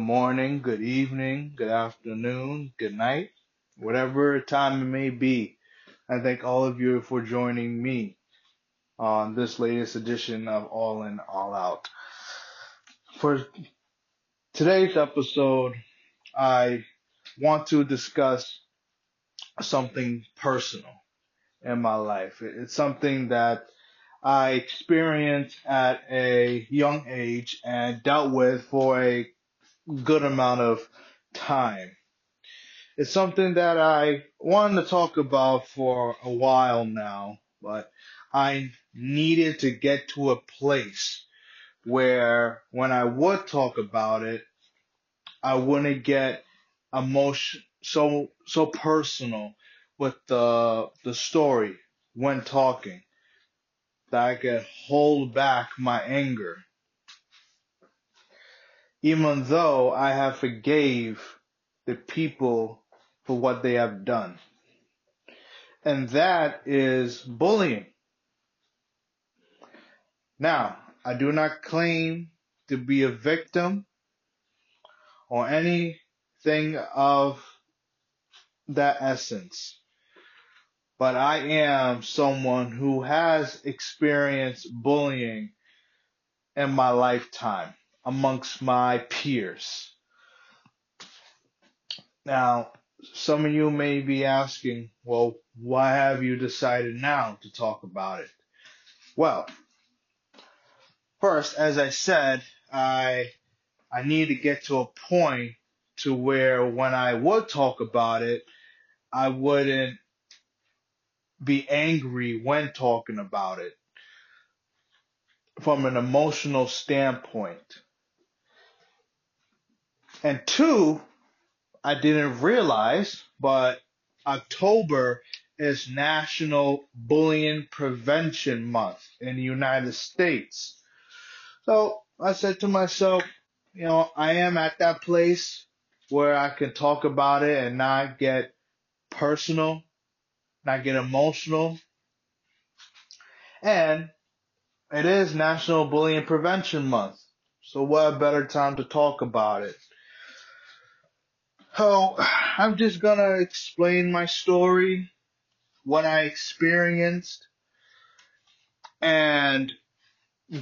Good morning, good evening, good afternoon, good night, whatever time it may be. I thank all of you for joining me on this latest edition of All In, All Out. For today's episode, I want to discuss something personal in my life. It's something that I experienced at a young age and dealt with for a good amount of time. It's something that I wanted to talk about for a while now, but I needed to get to a place where when I would talk about it, I wouldn't get emotion so so personal with the the story when talking that I could hold back my anger. Even though I have forgave the people for what they have done. And that is bullying. Now, I do not claim to be a victim or anything of that essence but I am someone who has experienced bullying in my lifetime amongst my peers. Now, some of you may be asking, well, why have you decided now to talk about it? Well, first, as I said, I I need to get to a point to where when I would talk about it, I wouldn't be angry when talking about it from an emotional standpoint. And two, I didn't realize, but October is National Bullying Prevention Month in the United States. So I said to myself, you know, I am at that place where I can talk about it and not get personal not get emotional. And it is National Bullying Prevention Month. So what a better time to talk about it. So I'm just gonna explain my story, what I experienced, and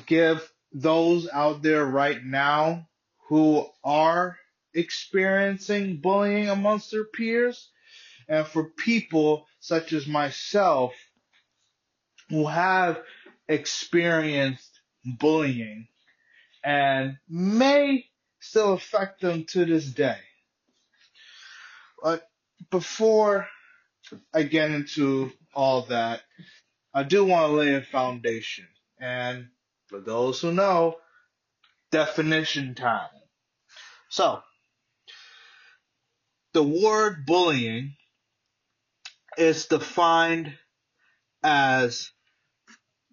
give those out there right now who are experiencing bullying amongst their peers and for people such as myself who have experienced bullying and may still affect them to this day. But before I get into all that, I do want to lay a foundation. And for those who know, definition time. So, the word bullying is defined as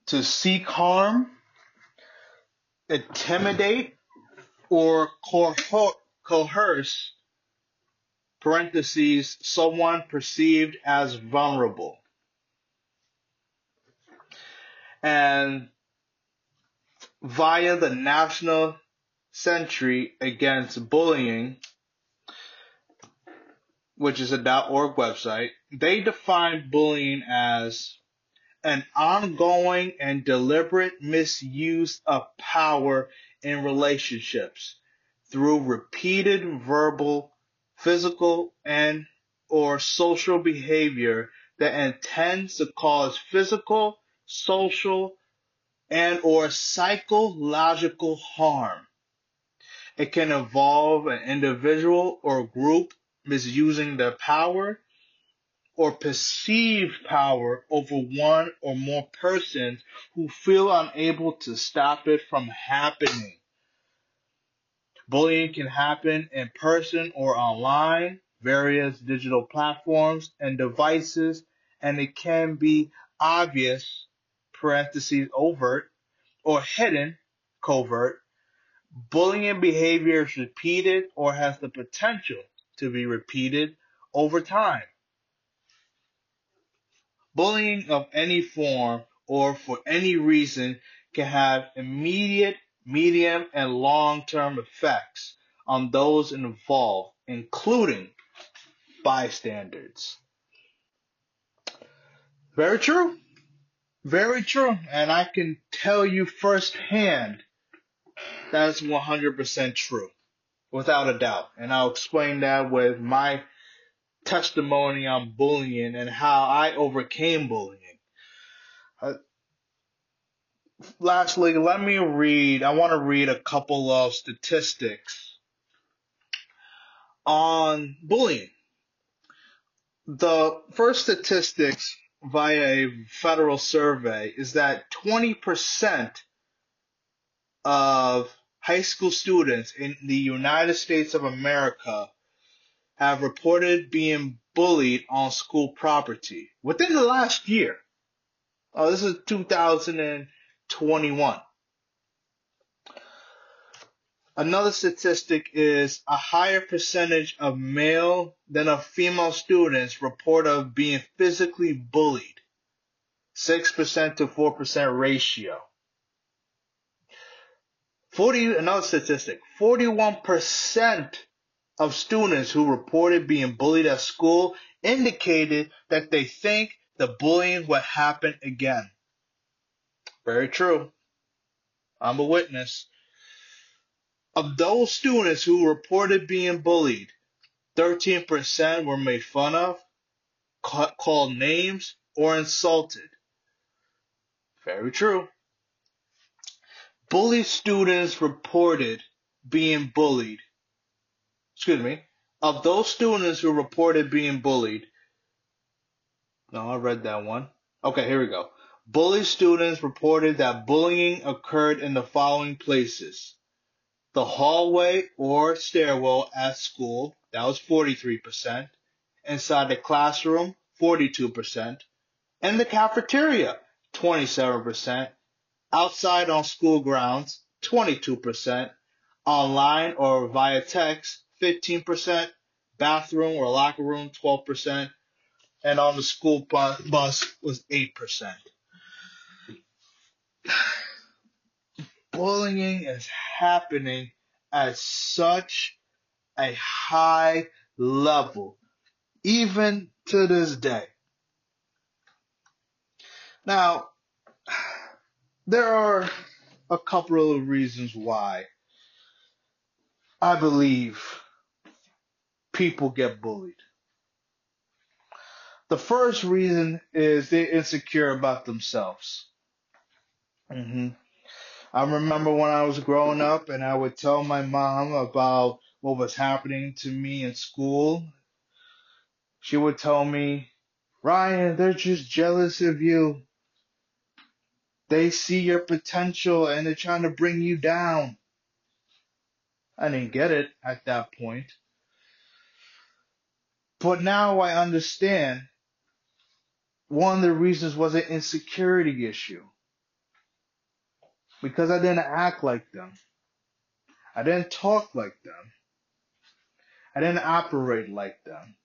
to seek harm, intimidate, or coerce, parentheses, someone perceived as vulnerable. And via the National Centre Against Bullying, which is a .org website, they define bullying as an ongoing and deliberate misuse of power in relationships through repeated verbal, physical, and or social behavior that intends to cause physical, social, and or psychological harm. It can involve an individual or group misusing their power or perceived power over one or more persons who feel unable to stop it from happening. Bullying can happen in person or online, various digital platforms and devices, and it can be obvious, parentheses, overt, or hidden, covert. Bullying behavior is repeated or has the potential to be repeated over time. Bullying of any form or for any reason can have immediate medium, and long-term effects on those involved, including bystanders. Very true. Very true. And I can tell you firsthand that's 100% true, without a doubt. And I'll explain that with my testimony on bullying and how I overcame bullying. Uh, lastly, let me read, I want to read a couple of statistics on bullying. The first statistics via a federal survey is that 20% of high school students in the United States of America have reported being bullied on school property within the last year. Oh, this is 2021. Another statistic is a higher percentage of male than of female students report of being physically bullied. 6% to 4% ratio. 40, another statistic, 41% of students who reported being bullied at school indicated that they think the bullying would happen again. Very true. I'm a witness. Of those students who reported being bullied, 13% were made fun of, called names, or insulted. Very true. Bullied students reported being bullied. Excuse me. Of those students who reported being bullied, no, I read that one. Okay, here we go. Bullied students reported that bullying occurred in the following places. The hallway or stairwell at school, that was 43%, inside the classroom, 42%, in the cafeteria, 27%, outside on school grounds, 22%, online or via text, 15%, bathroom or locker room, 12%, and on the school bus was 8%. Bullying is happening at such a high level, even to this day. Now, there are a couple of reasons why I believe people get bullied. The first reason is they're insecure about themselves. Mm-hmm. I remember when I was growing up and I would tell my mom about what was happening to me in school. She would tell me, Ryan, they're just jealous of you. They see your potential and they're trying to bring you down. I didn't get it at that point. But now I understand one of the reasons was an insecurity issue. Because I didn't act like them. I didn't talk like them. I didn't operate like them.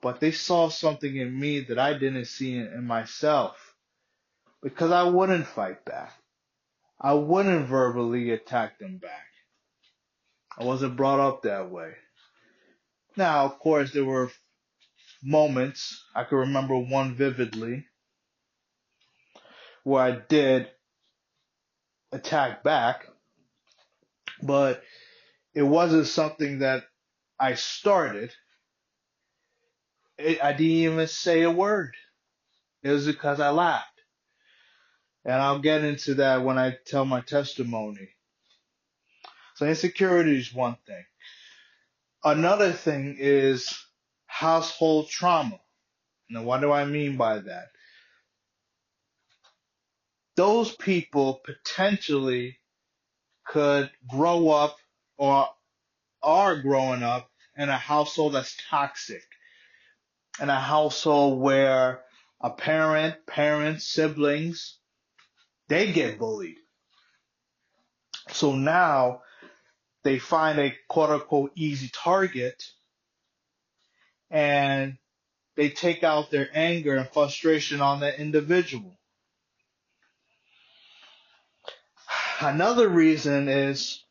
But they saw something in me that I didn't see in myself. Because I wouldn't fight back. I wouldn't verbally attack them back. I wasn't brought up that way. Now, of course, there were moments, I can remember one vividly, where I did attack back, but it wasn't something that I started. It, I didn't even say a word. It was because I laughed. And I'll get into that when I tell my testimony. So insecurity is one thing. Another thing is household trauma. Now, what do I mean by that? Those people potentially could grow up or are growing up in a household that's toxic, in a household where a parent, parents, siblings, they get bullied. So now they find a quote unquote easy target and they take out their anger and frustration on that individual. Another reason is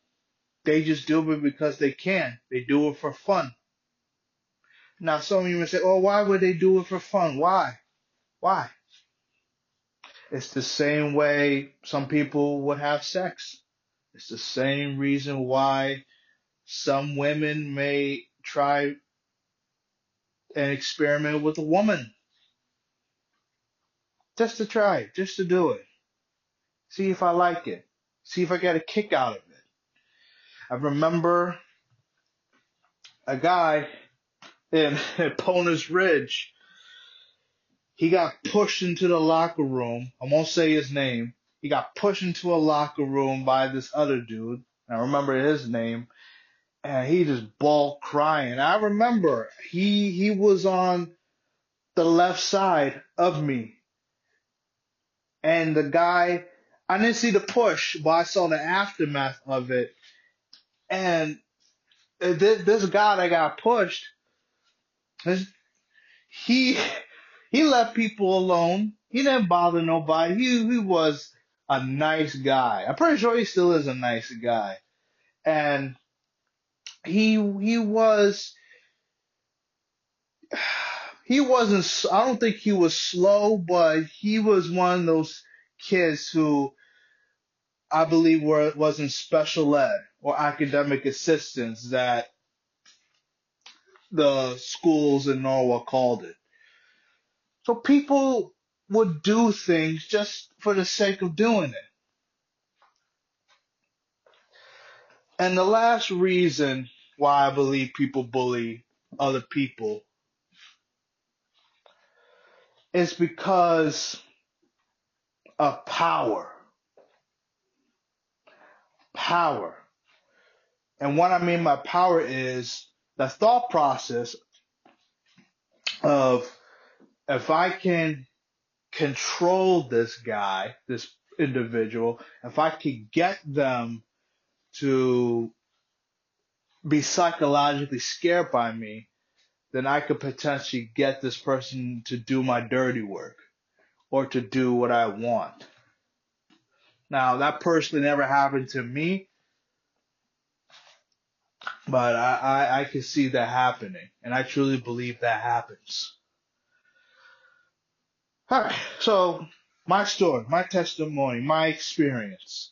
they just do it because they can. They do it for fun. Now, some of you may say, oh, why would they do it for fun? Why? Why? It's the same way some people would have sex. It's the same reason why some women may try and experiment with a woman. Just to try, just to do it. See if I like it. See if I get a kick out of it. I remember a guy in, Ponus Ridge. He got pushed into the locker room. I won't say his name. He got pushed into a locker room by this other dude. I remember his name. And he just bawled crying. I remember he he was on the left side of me. And the guy I didn't see the push, but I saw the aftermath of it. And this, this guy that got pushed, he he left people alone. He didn't bother nobody. He he was a nice guy. I'm pretty sure he still is a nice guy. And he he was he wasn't I don't think he was slow, but he was one of those kids who I believe were was in special ed or academic assistance that the schools in Norwalk called it. So people would do things just for the sake of doing it. And the last reason why I believe people bully other people is because of power. Power. And what I mean by power is the thought process of if I can control this guy, this individual, if I could get them to be psychologically scared by me, then I could potentially get this person to do my dirty work or to do what I want. Now, that personally never happened to me, but I, I, I can see that happening, and I truly believe that happens. All right, so my story, my testimony, my experience.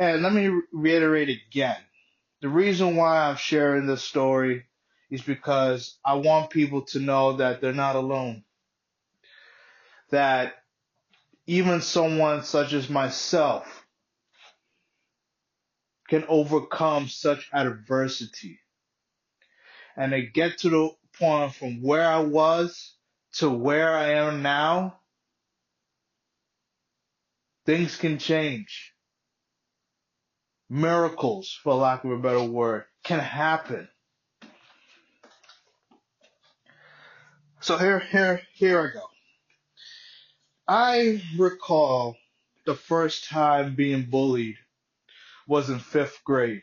And let me reiterate again. The reason why I'm sharing this story is because I want people to know that they're not alone. That even someone such as myself can overcome such adversity. And to get to the point from where I was to where I am now, things can change miracles, for lack of a better word, can happen. So here, here, here I go. I recall the first time being bullied was in fifth grade.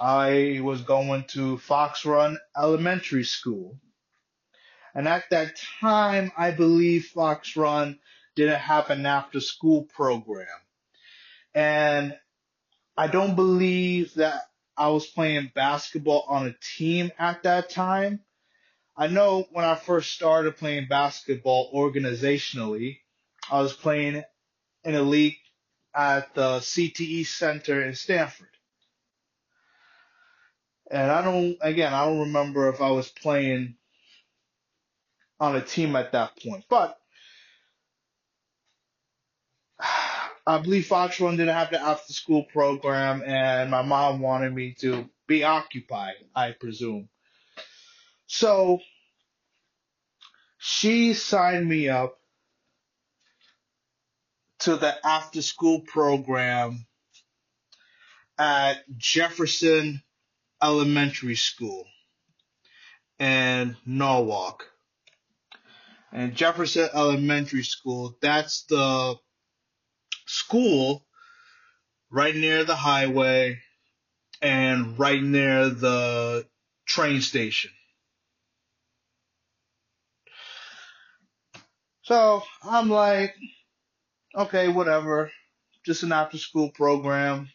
I was going to Fox Run Elementary School. And at that time, I believe Fox Run didn't have an after school program. And I don't believe that I was playing basketball on a team at that time. I know when I first started playing basketball organizationally, I was playing in a league at the CTE Center in Stamford. And I don't, again, I don't remember if I was playing on a team at that point. But I believe Fox Run didn't have the after school program, and my mom wanted me to be occupied, I presume. So she signed me up to the after school program at Jefferson Elementary School in Norwalk. And Jefferson Elementary School, that's the school right near the highway and right near the train station. So I'm like, okay, whatever. just an after school program,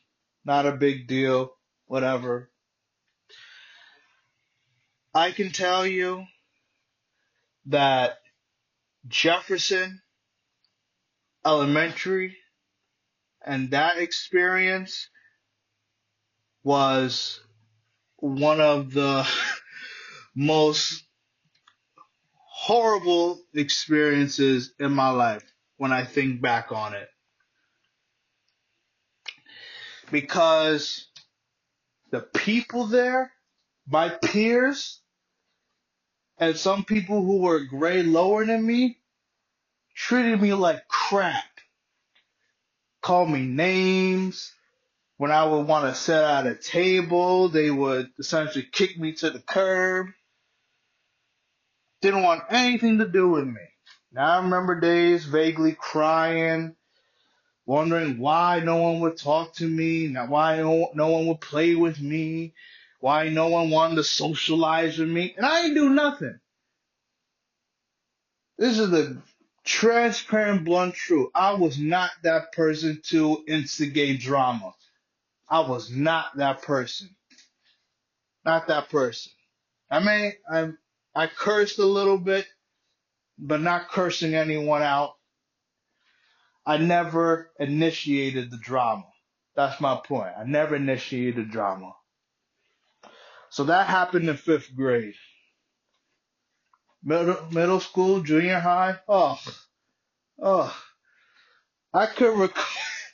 not a big deal, whatever. I can tell you that Jefferson Elementary and that experience was one of the most horrible experiences in my life when I think back on it. Because the people there, my peers, and some people who were grade lower than me, treated me like crap. Called me names. When I would want to sit at a table, they would essentially kick me to the curb. Didn't want anything to do with me. Now I remember days vaguely crying, wondering why no one would talk to me, why no, one would play with me, why no one wanted to socialize with me, and I didn't do nothing. This is the transparent, blunt truth. I was not that person to instigate drama. I was not that person. Not that person. I may I I cursed a little bit, but not cursing anyone out. I never initiated the drama. That's my point. I never initiated drama. So that happened in fifth grade. Middle, middle school, junior high. Oh, oh. I could recall,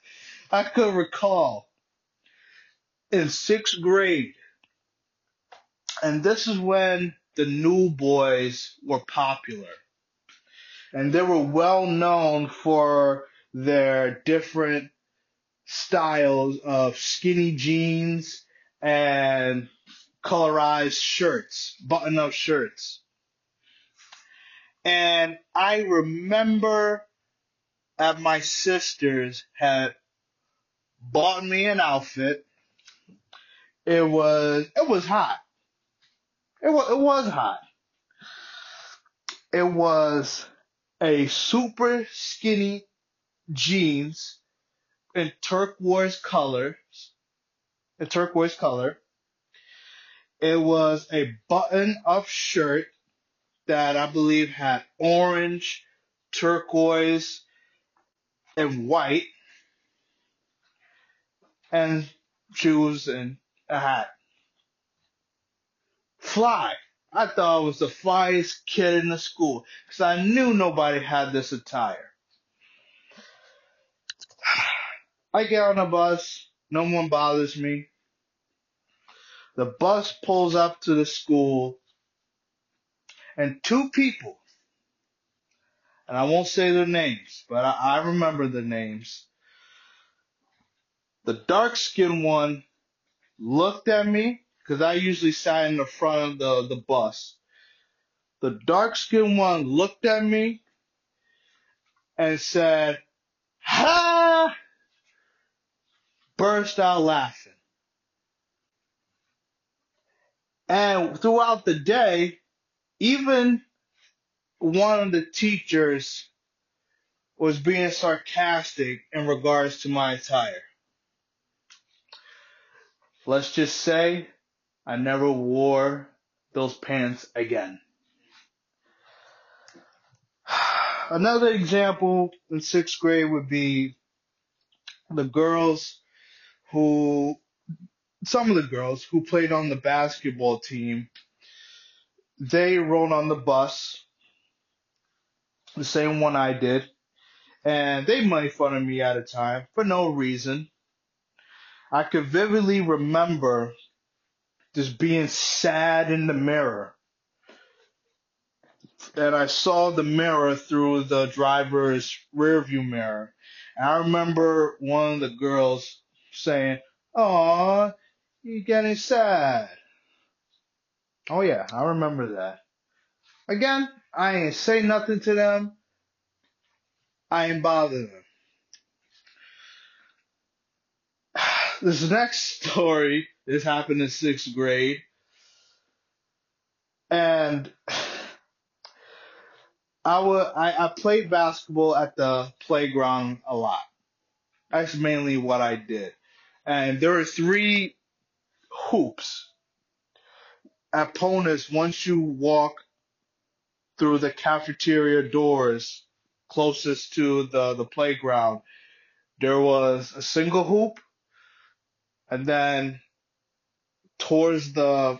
I could recall in sixth grade, and this is when the New Boyz were popular, and they were well known for their different styles of skinny jeans and colorized shirts, button up shirts. And I remember at my sister's had bought me an outfit. It was it was hot. It was it was hot. It was a super skinny jeans in turquoise colors. A turquoise color. It was a button up shirt that I believe had orange, turquoise, and white, and shoes and a hat. Fly. I thought I was the flyest kid in the school because I knew nobody had this attire. I get on a bus, no one bothers me. The bus pulls up to the school and two people, and I won't say their names, but I, I remember the names. The dark skinned one looked at me because I usually sat in the front of the, the bus. The dark skinned one looked at me and said, Ha! Burst out laughing. And throughout the day, even one of the teachers was being sarcastic in regards to my attire. Let's just say I never wore those pants again. Another example in sixth grade would be the girls who, some of the girls who played on the basketball team they rode on the bus, the same one I did, and they made fun of me at a time for no reason. I could vividly remember just being sad in the mirror. And I saw the mirror through the driver's rearview mirror. And I remember one of the girls saying, "Aw, you're getting sad." Oh yeah, I remember that. Again, I ain't say nothing to them. I ain't bother them. This next story is happened in sixth grade. And I would I, played basketball at the playground a lot. That's mainly what I did. And there are three hoops at Ponus once you walk through the cafeteria doors closest to the, the playground. There was a single hoop and then towards the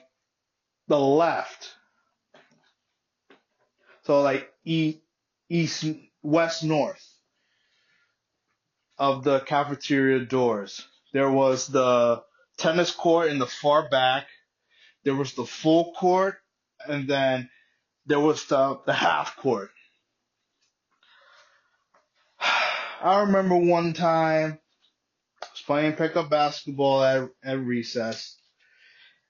the left. So like east, east, west, north of the cafeteria doors. There was the tennis court in the far back. There was the full court, and then there was the, the half court. I remember one time I was playing pickup basketball at, at recess,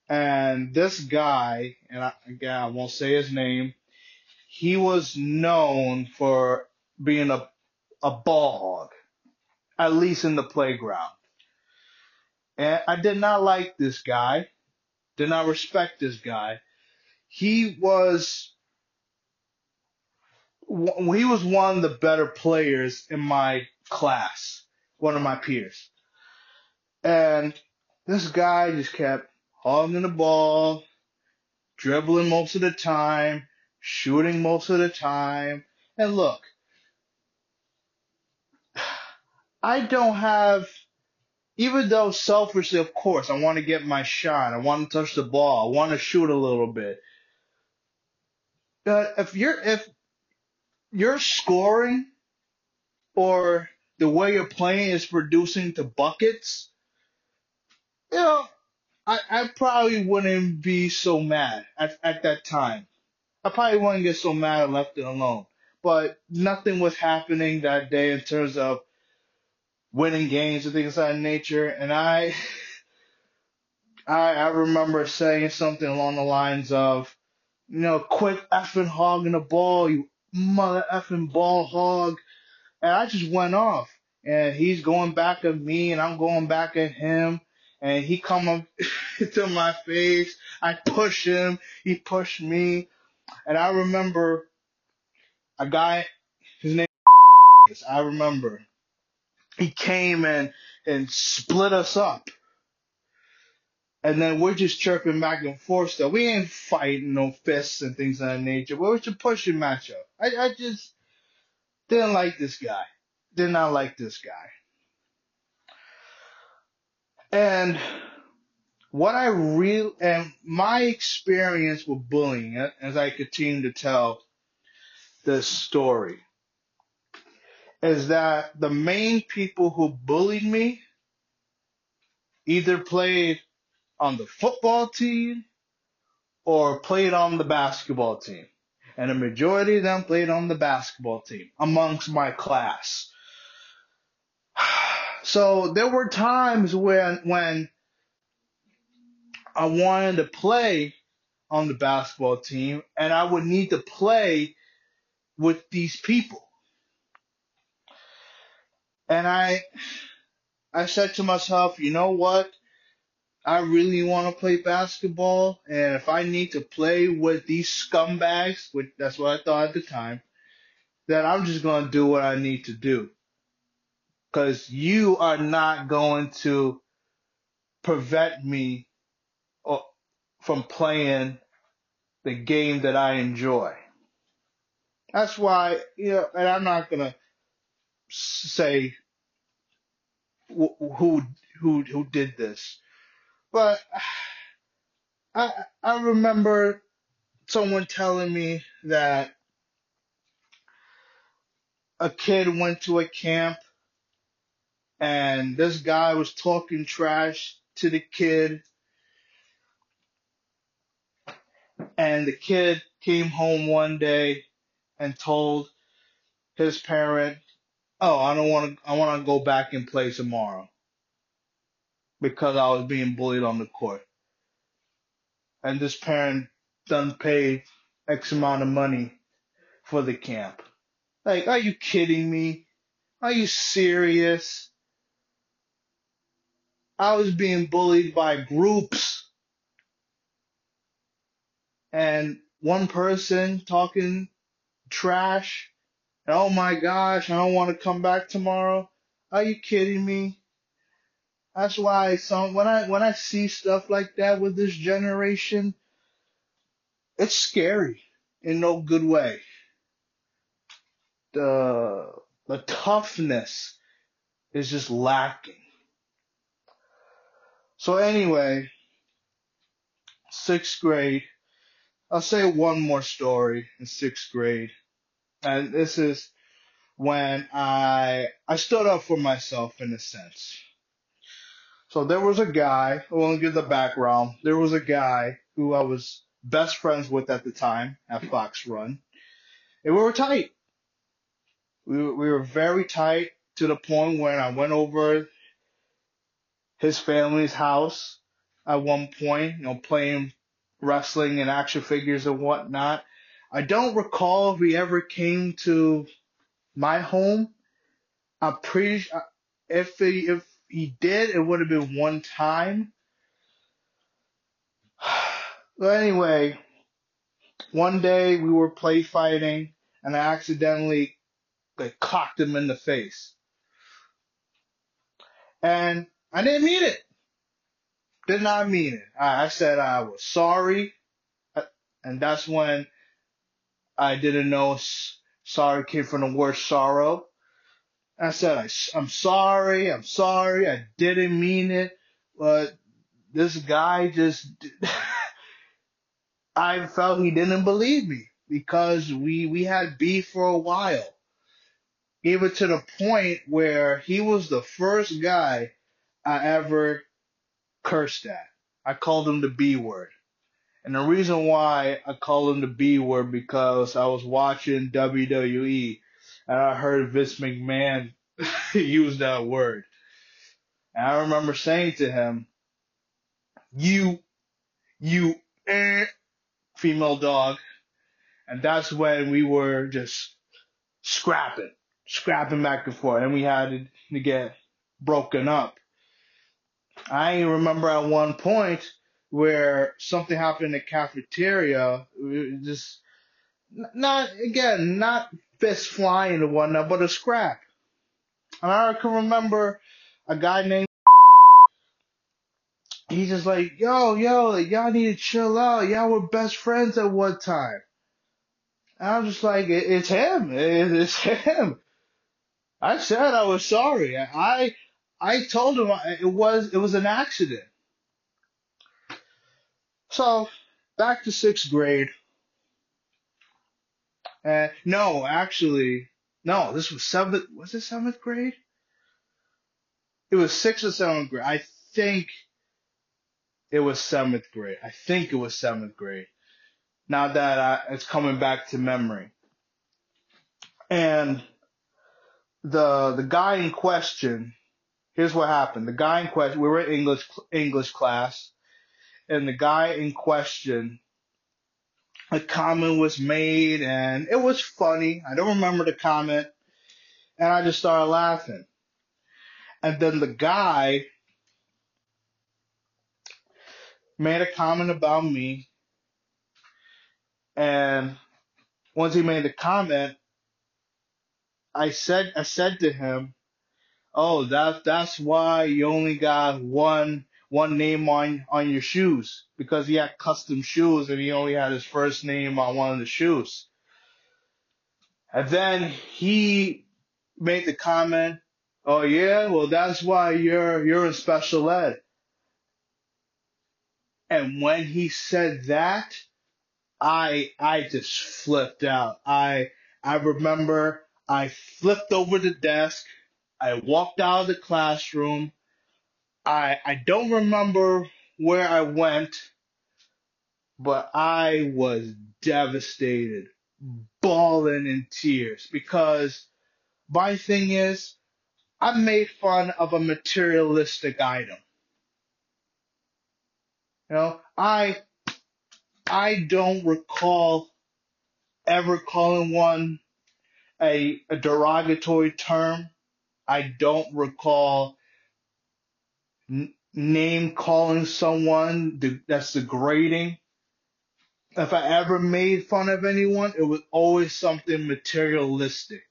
and this guy, and I, again I won't say his name, he was known for being a a ball hog, at least in the playground. And I did not like this guy, did not respect this guy. He was he was one of the better players in my class, one of my peers. And this guy just kept hogging the ball, dribbling most of the time, shooting most of the time. And look, I don't have, even though selfishly, of course, I want to get my shot, I want to touch the ball, I want to shoot a little bit. But if you're, if you're scoring or the way you're playing is producing to buckets, you know, I, I probably wouldn't be so mad at, at that time. I probably wouldn't get so mad and left it alone. But nothing was happening that day in terms of winning games and things of that nature. And I, I, I remember saying something along the lines of, you know, quit effing hogging the ball, you mother effing ball hog. And I just went off. And he's going back at me and I'm going back at him. And he come up to my face. I push him. He pushed me. And I remember a guy, his name, I remember, he came and, and split us up. And then we're just chirping back and forth still. We ain't fighting no fists and things of that nature. But we're just pushing matchup. I, I just didn't like this guy. Did not like this guy. And what I real and my experience with bullying, as I continue to tell this story, is that the main people who bullied me either played on the football team or played on the basketball team. And a majority of them played on the basketball team amongst my class. So there were times when when I wanted to play on the basketball team and I would need to play with these people. And I I said to myself, you know what? I really want to play basketball and if I need to play with these scumbags, which that's what I thought at the time, then I'm just going to do what I need to do because you are not going to prevent me uh, from playing the game that I enjoy. That's why, you know, and I'm not gonna say who who who did this, but I I remember someone telling me that a kid went to a camp and this guy was talking trash to the kid and the kid came home one day and told his parent, "Oh, I don't want to. I want to go back and play tomorrow because I was being bullied on the court." And this parent done paid X amount of money for the camp. Like, are you kidding me? Are you serious? I was being bullied by groups and one person talking trash. And oh my gosh, I don't want to come back tomorrow. Are you kidding me? That's why some when I when I see stuff like that with this generation, it's scary in no good way. The the toughness is just lacking. So anyway, sixth grade, I'll say one more story in sixth grade. And this is when I I stood up for myself in a sense. So there was a guy, I won't give the background. There was a guy who I was best friends with at the time at Fox Run. And we were tight. We we were very tight to the point when I went over his family's house at one point, you know, playing wrestling and action figures and whatnot. I don't recall if he ever came to my home. I'm pretty if he if he did, it would have been one time. But anyway, one day we were play fighting and I accidentally like cocked him in the face. And I didn't mean it. Did not mean it. I, I said I was sorry. Uh, and that's when I didn't know sorry came from the word sorrow. I said, I, I'm sorry, I'm sorry, I didn't mean it, but this guy just, I felt he didn't believe me because we, we had beef for a while. Even to the point where he was the first guy I ever cursed at. I called him the B word. And the reason why I call him the B word because I was watching WWE and I heard Vince McMahon use that word. And I remember saying to him, you, you, eh, female dog. And that's when we were just scrapping, scrapping back and forth. And we had to get broken up. I remember at one point where something happened in the cafeteria, just, not, again, not fist flying or whatnot, but a scrap. And I can remember a guy named he's just like, yo, yo, y'all need to chill out. Y'all were best friends at one time. And I'm just like, it, it's him. It, it's him. I said I was sorry. I I told him it was it was an accident. So back to sixth grade. Uh, no, actually, no, this was seventh. Was it seventh grade? It was sixth or seventh grade. I think it was seventh grade. I think it was seventh grade. Now that I, it's coming back to memory. And the the guy in question, here's what happened. The guy in question, we were in English English class, and the guy in question a comment was made and it was funny. I don't remember the comment. And I just started laughing. And then the guy made a comment about me. And once he made the comment, I said I said to him, "Oh, that that's why you only got one one name on on your shoes because he had custom shoes and he only had his first name on one of the shoes. And then he made the comment, "Oh yeah, well that's why you're you're in special ed." And when he said that, I I just flipped out. I I remember I flipped over the desk. I walked out of the classroom. I I don't remember where I went, but I was devastated, bawling in tears because my thing is I made fun of a materialistic item. You know, I I don't recall ever calling one a, a derogatory term. I don't recall n- name calling someone de- that's degrading. If I ever made fun of anyone, it was always something materialistic.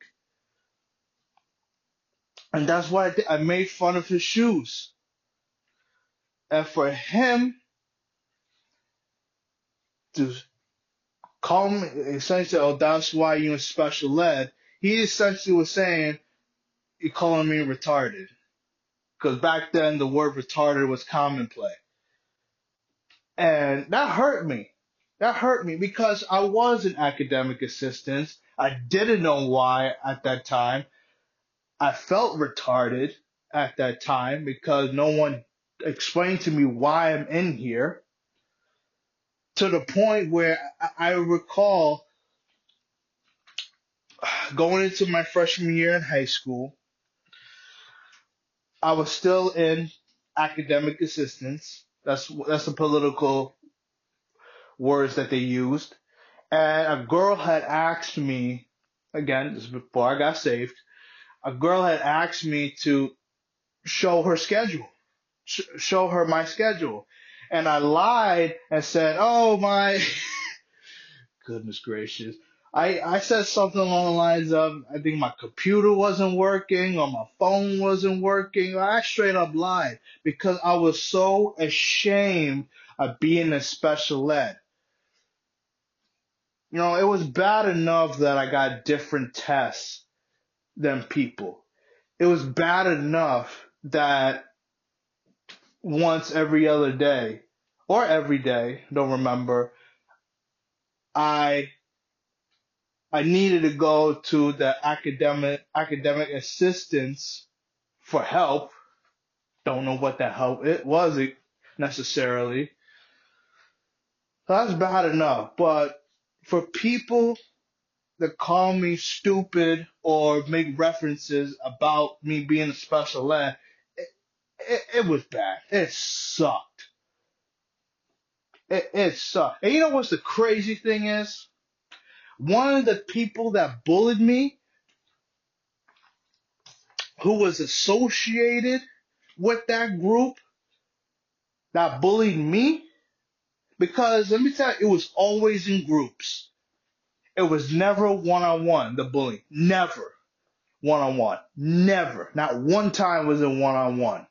And that's why I, did. I made fun of his shoes. And for him to call me, essentially, oh, that's why you're in special ed, he essentially was saying, you're calling me retarded. Because back then, the word retarded was commonplace. And that hurt me. That hurt me because I was an academic assistant. I didn't know why at that time. I felt retarded at that time because no one explained to me why I'm in here. To the point where I recall going into my freshman year in high school, I was still in academic assistance. That's that's the political words that they used. And a girl had asked me, again, this is before I got saved, a girl had asked me to show her schedule, sh- show her my schedule. And I lied and said, oh my, goodness gracious. I, I said something along the lines of, I think my computer wasn't working or my phone wasn't working. I straight up lied because I was so ashamed of being a special ed. You know, it was bad enough that I got different tests than people. It was bad enough that once every other day or every day, don't remember, I I needed to go to the academic academic assistance for help. Don't know what that help it was necessarily. That's bad enough, but for people that call me stupid or make references about me being a special ed, it, it, it was bad. It sucked. It, it sucked. And you know what's the crazy thing is? One of the people that bullied me, who was associated with that group that bullied me, because let me tell you, it was always in groups. It was never one on one, the bullying. Never one on one. Never. Not one time was it one on one.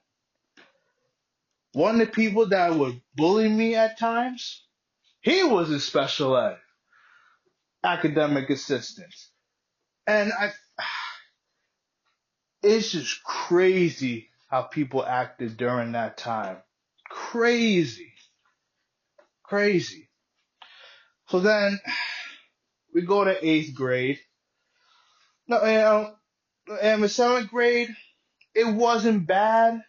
One of the people that would bully me at times, he was a special ed academic assistance. And I, it's just crazy how people acted during that time. Crazy. Crazy. So then we go to eighth grade. No, you know, and the seventh grade, it wasn't bad.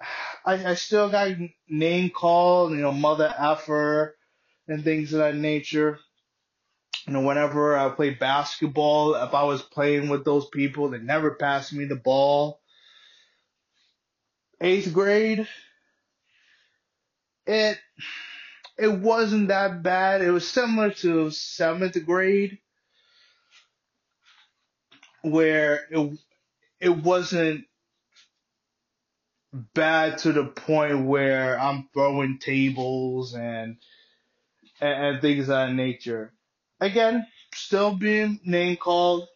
I, I still got name called, you know, mother effer and things of that nature. You know, whenever I played basketball, if I was playing with those people, they never passed me the ball. Eighth grade, it it wasn't that bad. It was similar to seventh grade, where it it wasn't bad to the point where I'm throwing tables and and, and things of that nature. Again, still being name called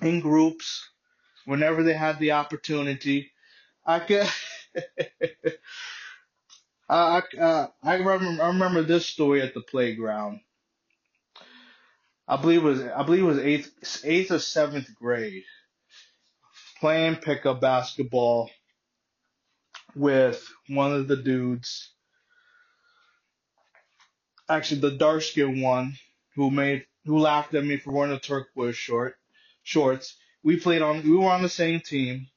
in groups whenever they had the opportunity. I. Uh, I, uh, I remember I remember this story at the playground. I believe it was I believe it was eighth eighth or seventh grade. Playing pickup basketball with one of the dudes. Actually, the dark skinned one who made who laughed at me for wearing a turquoise short shorts. We played on we were on the same team,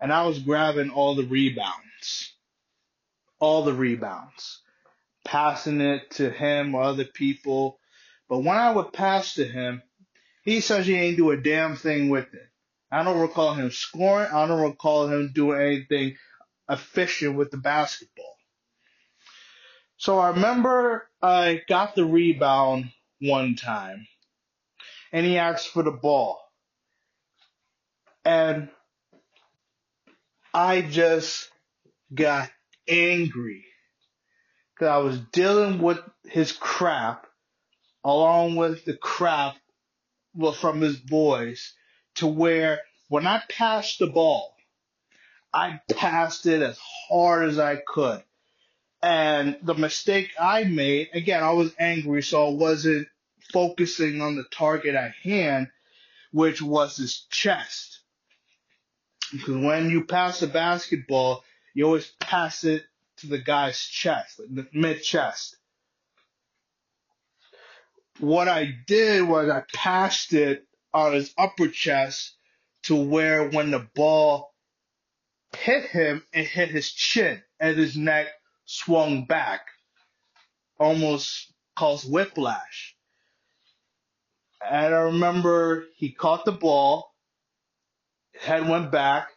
and I was grabbing all the rebounds all the rebounds, passing it to him or other people. But when I would pass to him, he essentially ain't do a damn thing with it. I don't recall him scoring. I don't recall him doing anything efficient with the basketball. So I remember I got the rebound one time and he asked for the ball. And I just got angry because I was dealing with his crap along with the crap from his boys to where when I passed the ball, I passed it as hard as I could. And the mistake I made, again, I was angry, so I wasn't focusing on the target at hand, which was his chest. Because when you pass a basketball, you always pass it to the guy's chest, the mid chest. What I did was I passed it on his upper chest to where when the ball hit him, it hit his chin and his neck swung back, almost caused whiplash. And I remember he caught the ball, head went back,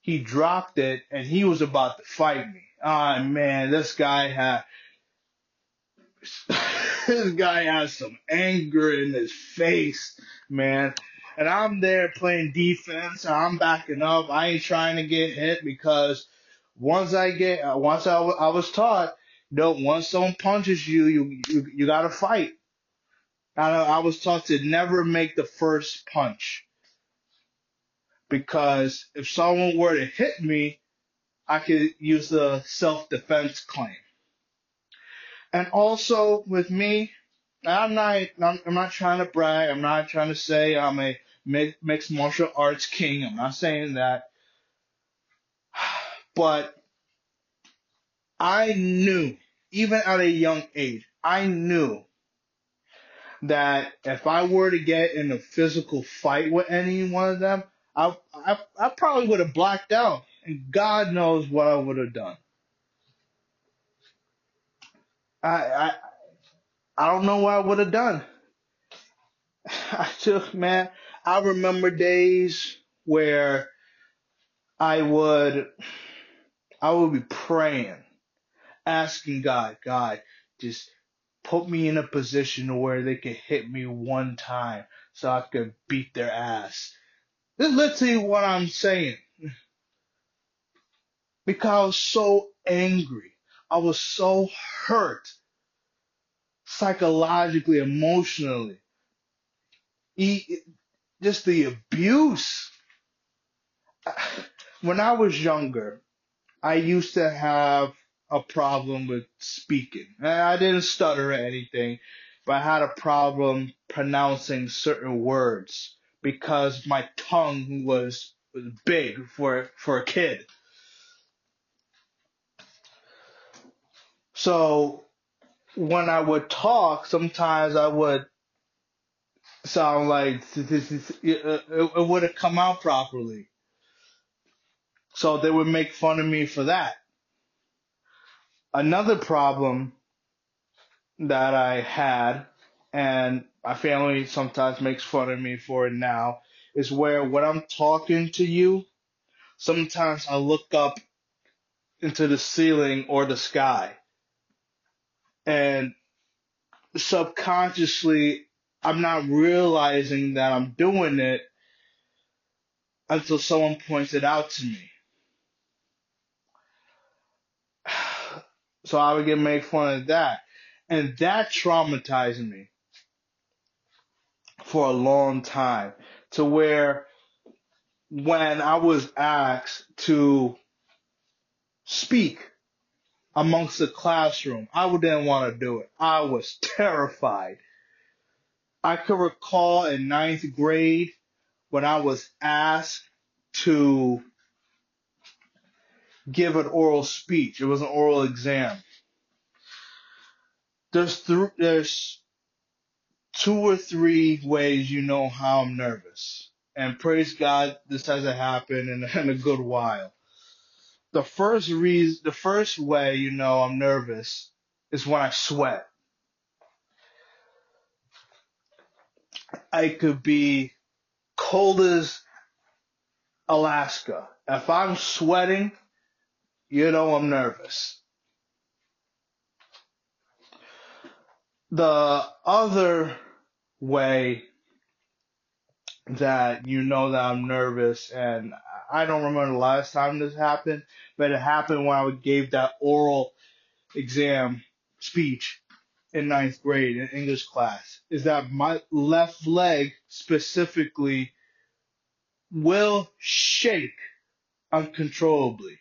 he dropped it, and he was about to fight me. Ah oh, man, this guy had this guy has some anger in his face, man. And I'm there playing defense. I'm backing up. I ain't trying to get hit because once I get, uh, once I, I was taught, no, once someone punches you, you, you, you gotta fight. I, I was taught to never make the first punch. Because if someone were to hit me, I could use the self-defense claim. And also with me, I'm not, I'm not trying to brag. I'm not trying to say I'm a mixed martial arts king. I'm not saying that. But I knew, even at a young age, I knew that if I were to get in a physical fight with any one of them, I, I, I probably would have blacked out. And God knows what I would have done. I, I, I don't know what I would have done. I took, man, I remember days where I would, I would be praying, asking God, God, just put me in a position where they could hit me one time so I could beat their ass. This is literally what I'm saying. Because I was so angry. I was so hurt psychologically, emotionally. He, just the abuse. When I was younger, I used to have a problem with speaking. I didn't stutter or anything, but I had a problem pronouncing certain words because my tongue was, big for for a kid. So when I would talk, sometimes I would sound like it wouldn't come out properly. So they would make fun of me for that. Another problem that I had, and my family sometimes makes fun of me for it now, is where when I'm talking to you, sometimes I look up into the ceiling or the sky. And subconsciously, I'm not realizing that I'm doing it until someone points it out to me. So I would get made fun of that. And that traumatized me for a long time to where when I was asked to speak amongst the classroom, I didn't want to do it. I was terrified. I could recall in ninth grade when I was asked to give an oral speech. It was an oral exam. There's th- there's two or three ways you know how I'm nervous. And praise God, this hasn't happened in, in a good while. The first reason, the first way you know I'm nervous is when I sweat. I could be cold as Alaska. If I'm sweating, you know I'm nervous. The other way that you know that I'm nervous, and I don't remember the last time this happened, but it happened when I gave that oral exam speech in ninth grade in English class, is that my left leg specifically will shake uncontrollably.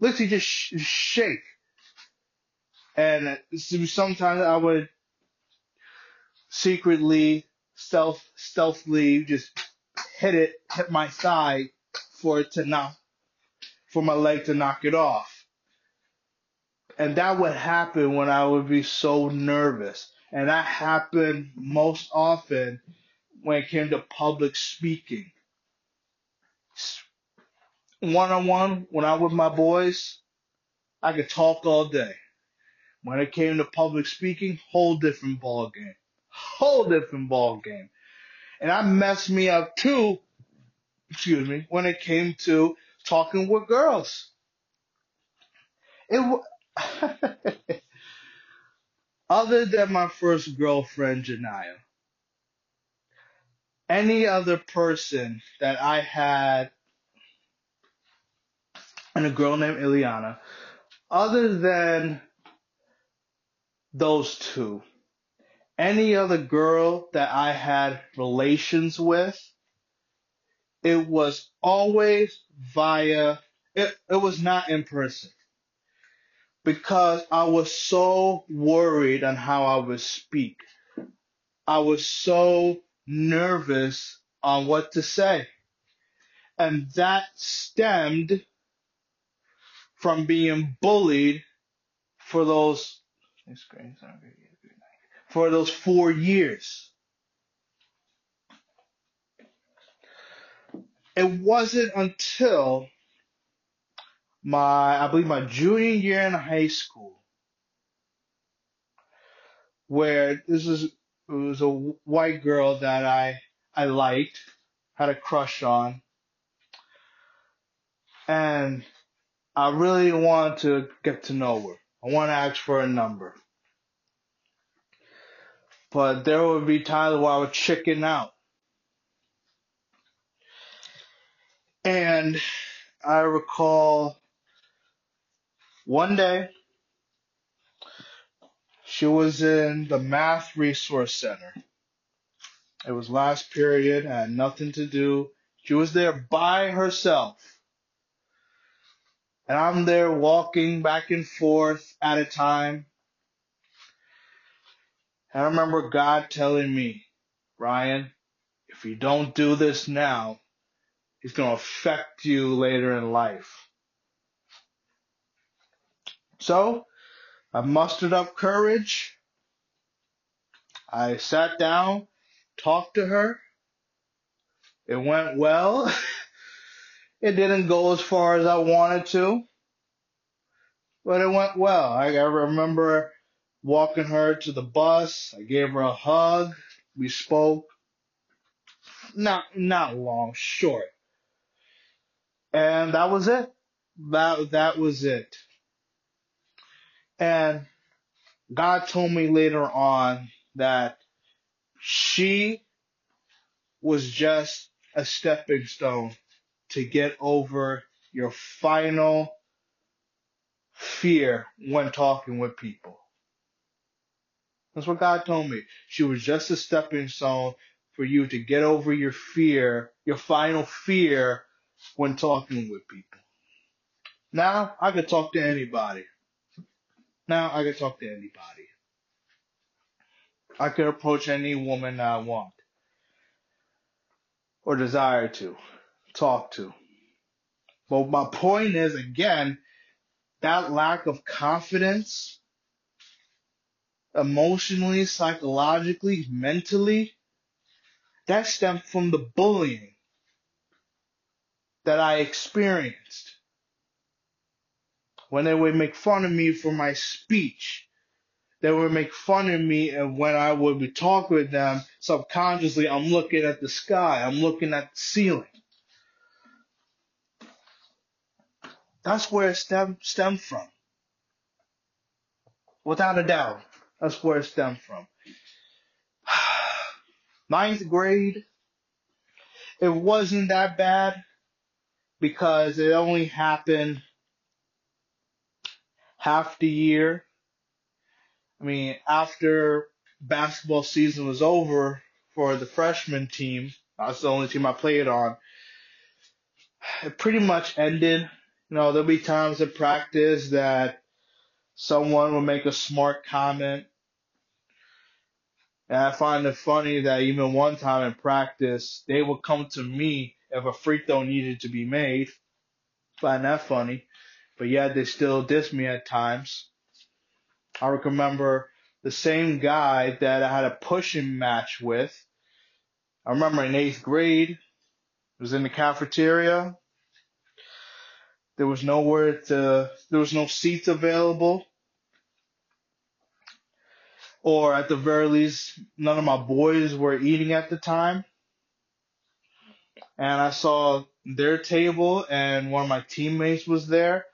Literally just sh- shake. And sometimes I would secretly, stealth, stealthily just hit it, hit my thigh for it to knock, for my leg to knock it off. And that would happen when I would be so nervous. And that happened most often when it came to public speaking. One on one, when I'm with my boys, I could talk all day. When it came to public speaking, whole different ball game. Whole different ball game. And I messed me up too, excuse me, when it came to talking with girls. It other than my first girlfriend, Janaya, any other person that I had and a girl named Ileana, other than those two, any other girl that I had relations with, it was always via, it, it was not in person. Because I was so worried on how I would speak. I was so nervous on what to say. And that stemmed from being bullied for those for those four years. It wasn't until my, I believe my junior year in high school, where this was, it was a white girl that I, I liked, had a crush on, and I really wanted to get to know her. I want to ask for a number. But there would be times where I would chicken out. And I recall one day she was in the math resource center. It was last period, had nothing to do. She was there by herself. And I'm there walking back and forth at a time. And I remember God telling me, Ryan, if you don't do this now, it's going to affect you later in life. So I mustered up courage. I sat down, talked to her. It went well. It didn't go as far as I wanted to, but it went well. I, remember walking her to the bus. I gave her a hug. We spoke. Not not long, short. And that was it. That that was it. And God told me later on that she was just a stepping stone to get over your final fear when talking with people. That's what God told me. She was just a stepping stone for you to get over your fear, your final fear when talking with people. Now I could talk to anybody. Now I could talk to anybody. I could approach any woman I want or desire to talk to. But my point is again, that lack of confidence, emotionally, psychologically, mentally, that stemmed from the bullying that I experienced. When they would make fun of me for my speech, they would make fun of me and when I would be talking with them, subconsciously I'm looking at the sky, I'm looking at the ceiling. That's where it stem, stemmed from. Without a doubt, that's where it stemmed from. Ninth grade, it wasn't that bad because it only happened half the year. I mean, after basketball season was over for the freshman team, that's the only team I played on. it pretty much ended. You know, there'll be times in practice that someone will make a smart comment. And I find it funny that even one time in practice, they would come to me if a free throw needed to be made. Find that funny. But yet they still diss me at times. I remember the same guy that I had a pushing match with. I remember in eighth grade, it was in the cafeteria. There was nowhere to, there was no seats available. Or at the very least, none of my boys were eating at the time. And I saw their table and one of my teammates was there.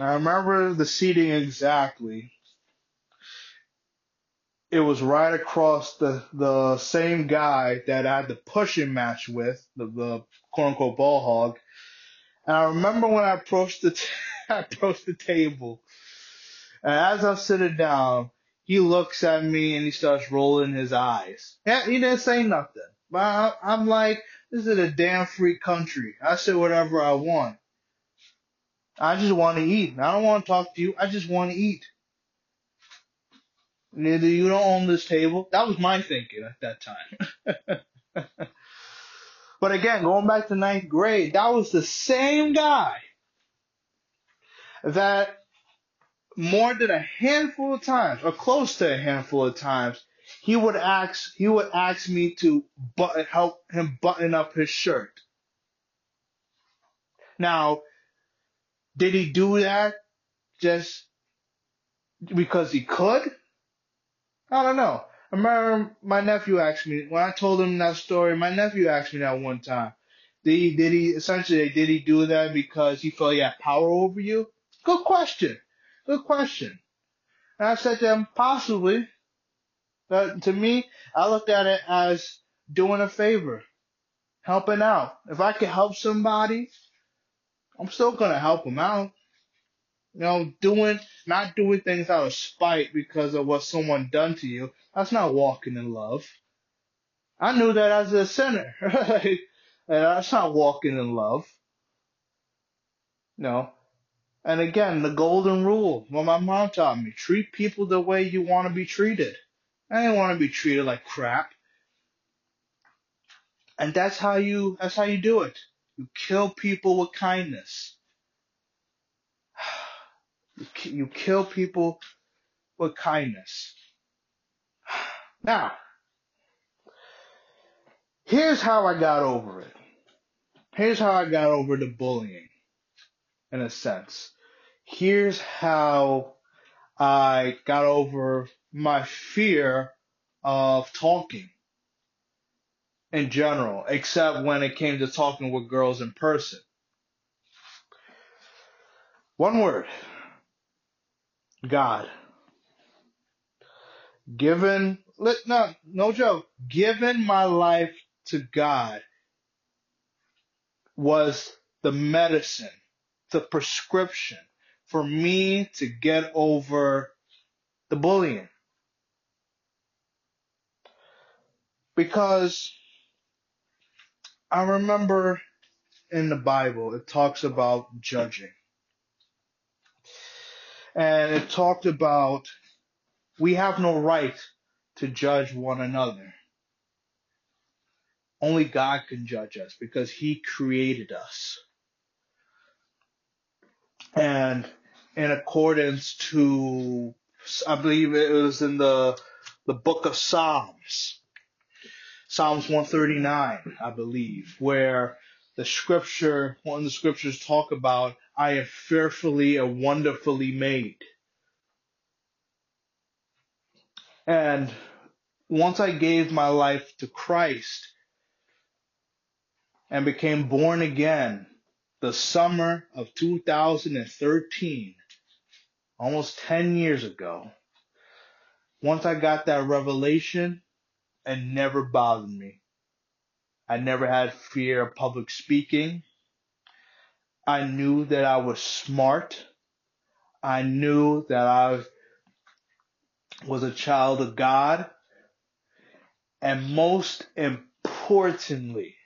I remember the seating exactly it was right across the the same guy that I had the pushing match with, the, the quote unquote ball hog. And I remember when I approached the t- I approached the table, and as I'm sitting down, he looks at me and he starts rolling his eyes. Yeah, he didn't say nothing, but I, I'm like, this is a damn free country. I say whatever I want. I just want to eat. I don't want to talk to you. I just want to eat. Neither you don't own this table. That was my thinking at that time. but again, going back to ninth grade, that was the same guy that more than a handful of times, or close to a handful of times, he would ask he would ask me to button, help him button up his shirt. Now, did he do that just because he could? I don't know. I remember my nephew asked me when I told him that story. My nephew asked me that one time. Did he? Did he essentially? Did he do that because he felt he had power over you? Good question. Good question. And I said to him, possibly. But to me, I looked at it as doing a favor, helping out. If I could help somebody, I'm still gonna help them out. You know, doing not doing things out of spite because of what someone done to you. That's not walking in love. I knew that as a sinner. and that's not walking in love. No. And again, the golden rule, what my mom taught me, treat people the way you want to be treated. I didn't want to be treated like crap. And that's how you, that's how you do it. You kill people with kindness. You kill people with kindness. Now, here's how I got over it. Here's how I got over the bullying, in a sense. Here's how I got over my fear of talking in general, except when it came to talking with girls in person. One word God. Given, no, no joke, given my life to God was the medicine, the prescription for me to get over the bullying. Because I remember in the Bible, it talks about judging and it talked about we have no right to judge one another. Only God can judge us because He created us. And in accordance to, I believe it was in the, the book of Psalms, Psalms 139, I believe, where the scripture, one of the scriptures talk about I am fearfully and wonderfully made. And once I gave my life to Christ and became born again the summer of 2013, almost 10 years ago, once I got that revelation, it never bothered me. I never had fear of public speaking. I knew that I was smart. I knew that I was a child of God. And most importantly,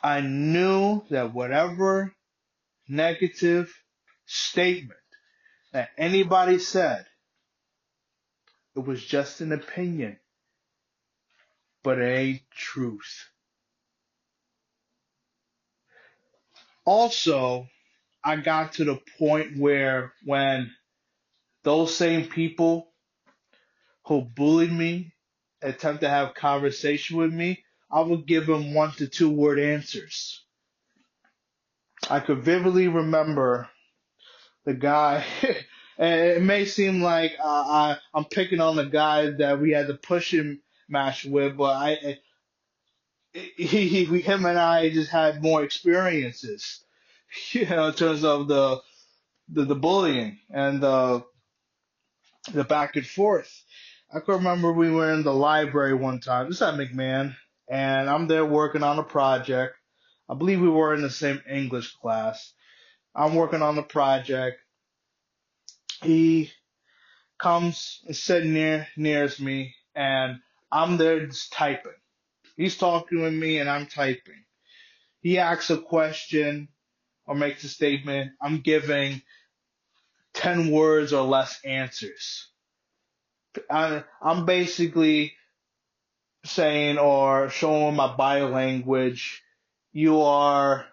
I knew that whatever negative statement that anybody said, it was just an opinion, but it ain't truth. Also, I got to the point where when those same people who bullied me attempt to have conversation with me, I would give them one to two word answers. I could vividly remember the guy, and it may seem like uh, I, I'm picking on the guy that we had the pushing match with, but I, he, he, him and I just had more experiences, you know, in terms of the, the, the bullying and the, the back and forth. I can remember we were in the library one time. This is at McMahon, and I'm there working on a project. I believe we were in the same English class. I'm working on the project. He comes and sits near nears me, and I'm there just typing. He's talking with me, and I'm typing. He asks a question or makes a statement. I'm giving ten words or less answers. I, I'm basically saying or showing my bio language. You are,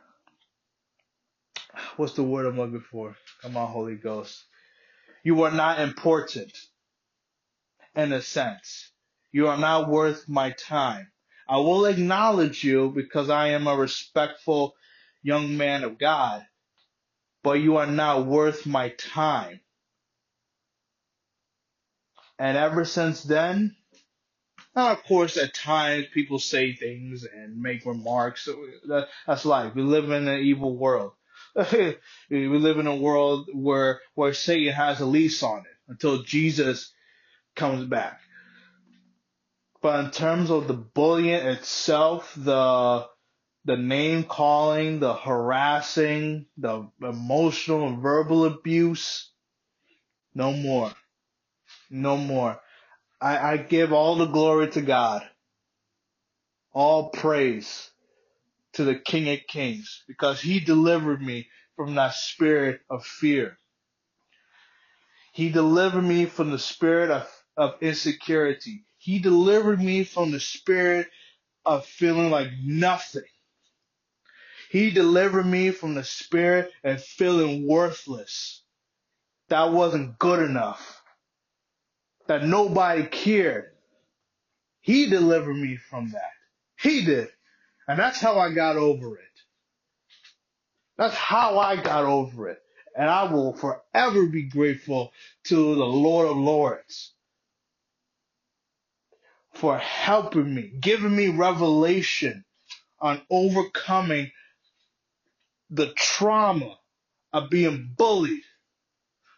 what's the word I'm looking for? Come on, Holy Ghost. You are not important in a sense. You are not worth my time. I will acknowledge you because I am a respectful young man of God, but you are not worth my time. And ever since then, of course, at times people say things and make remarks. That's life. We live in an evil world. we live in a world where where Satan has a lease on it until Jesus comes back. But in terms of the bullying itself, the the name calling, the harassing, the emotional and verbal abuse, no more. No more. I, I give all the glory to God. All praise to the King of Kings because he delivered me from that spirit of fear. He delivered me from the spirit of, of insecurity. He delivered me from the spirit of feeling like nothing. He delivered me from the spirit of feeling worthless. That wasn't good enough that nobody cared. He delivered me from that. He did. And that's how I got over it. That's how I got over it. And I will forever be grateful to the Lord of Lords for helping me, giving me revelation on overcoming the trauma of being bullied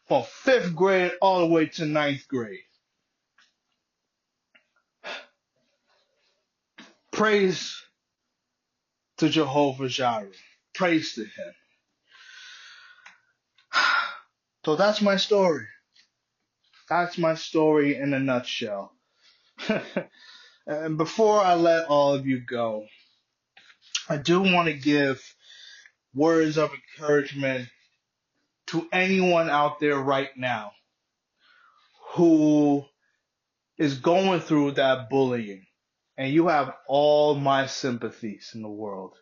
from fifth grade all the way to ninth grade. Praise to Jehovah Jireh. Praise to Him. So that's my story. That's my story in a nutshell. and before I let all of you go, I do want to give words of encouragement to anyone out there right now who is going through that bullying and you have all my sympathies in the world.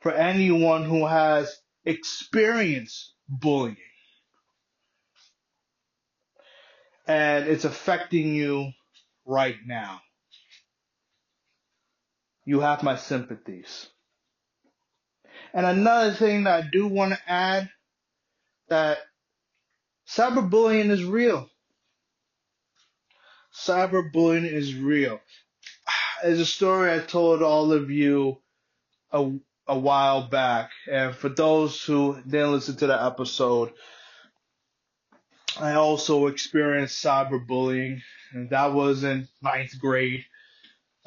For anyone who has experienced bullying and it's affecting you right now, you have my sympathies. And another thing that I do want to add that cyberbullying is real. Cyberbullying is real is a story I told all of you a, a while back. And for those who didn't listen to the episode, I also experienced cyberbullying, and that was in ninth grade.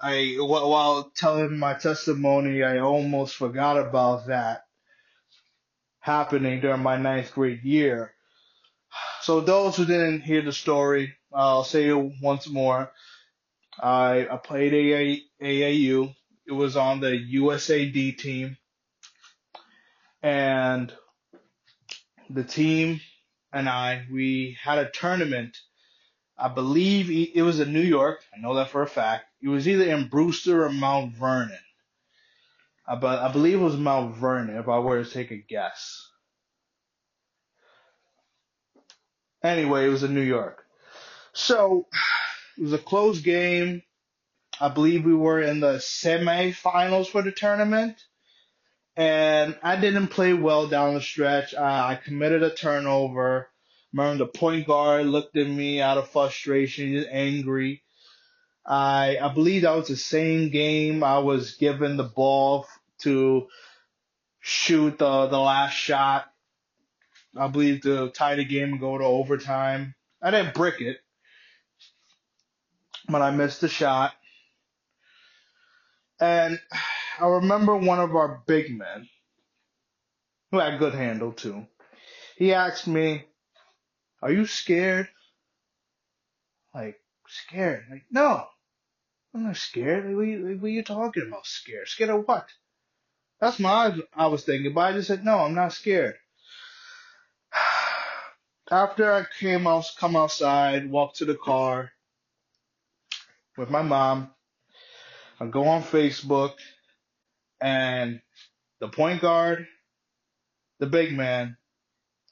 I while telling my testimony, I almost forgot about that happening during my ninth grade year. So those who didn't hear the story, I'll say it once more. I, I played AA, AAU. it was on the USAD team, and the team and I we had a tournament. I believe it was in New York. I know that for a fact. It was either in Brewster or Mount Vernon. I, but I believe it was Mount Vernon. If I were to take a guess. Anyway, it was in New York. So it was a close game. I believe we were in the semifinals for the tournament. And I didn't play well down the stretch. I, I committed a turnover. Remember the point guard looked at me out of frustration, just angry. I I believe that was the same game I was given the ball to shoot the the last shot. I believe to tie the game and go to overtime. I didn't brick it, but I missed the shot. And I remember one of our big men, who had good handle too, he asked me, Are you scared? Like, scared? Like, no. I'm not scared. Like, what, are you, talking about? Scared? Scared of what? That's my I was thinking, but I just said, no, I'm not scared. After I came out, come outside, walk to the car with my mom, I go on Facebook, and the point guard, the big man,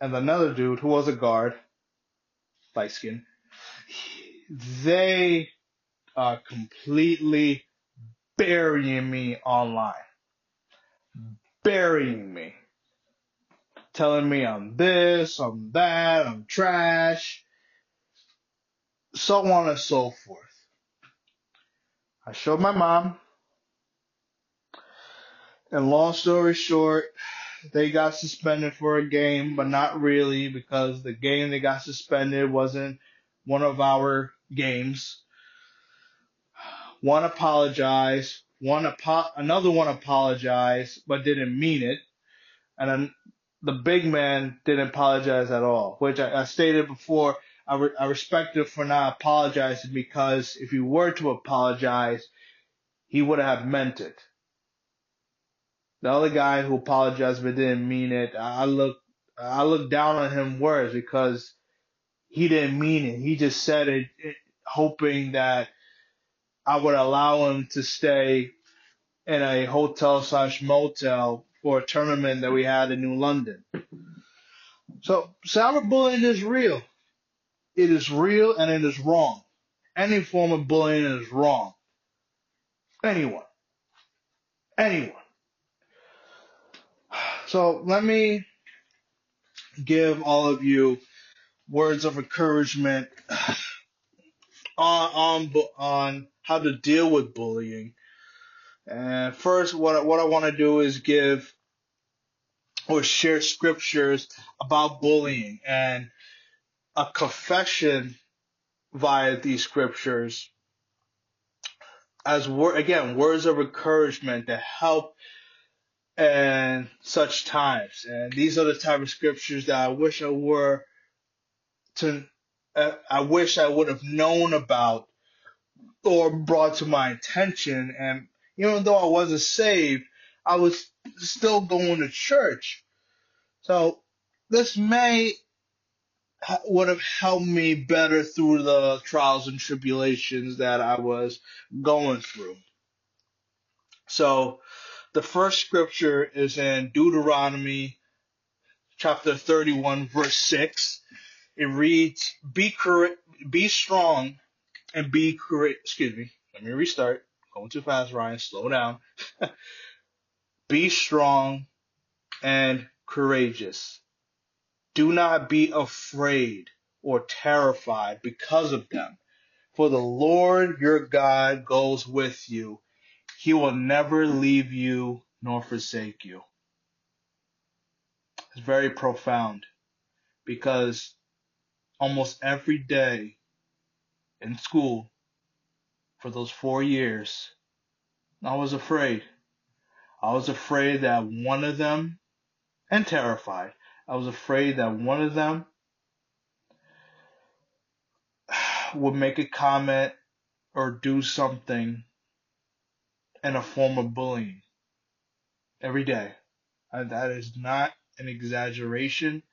and another dude who was a guard, light skin, they are completely burying me online. Burying me. Telling me I'm this, I'm that, I'm trash, so on and so forth. I showed my mom. And long story short, they got suspended for a game, but not really because the game they got suspended wasn't one of our games. One apologized, one apo- another one apologized, but didn't mean it, and then the big man didn't apologize at all. Which I, I stated before, I, re- I respected for not apologizing because if he were to apologize, he would have meant it. The other guy who apologized but didn't mean it, I look I look down on him worse because he didn't mean it. He just said it, it hoping that I would allow him to stay in a hotel slash motel for a tournament that we had in New London. So cyberbullying is real. It is real and it is wrong. Any form of bullying is wrong. Anyone. Anyone. So let me give all of you words of encouragement on on on how to deal with bullying. And first, what what I want to do is give or share scriptures about bullying and a confession via these scriptures as wor- again words of encouragement to help in such times. And these are the type of scriptures that I wish I were to uh, I wish I would have known about or brought to my attention. And even though I wasn't saved, I was still going to church. So this may would have helped me better through the trials and tribulations that I was going through. So the first scripture is in Deuteronomy chapter 31 verse 6. It reads, be correct, be strong and be correct. Excuse me. Let me restart. Going too fast, Ryan. Slow down. be strong and courageous. Do not be afraid or terrified because of them. For the Lord your God goes with you. He will never leave you nor forsake you. It's very profound because almost every day in school for those four years, I was afraid. I was afraid that one of them, and terrified, I was afraid that one of them would make a comment or do something and a form of bullying every day. And that is not an exaggeration.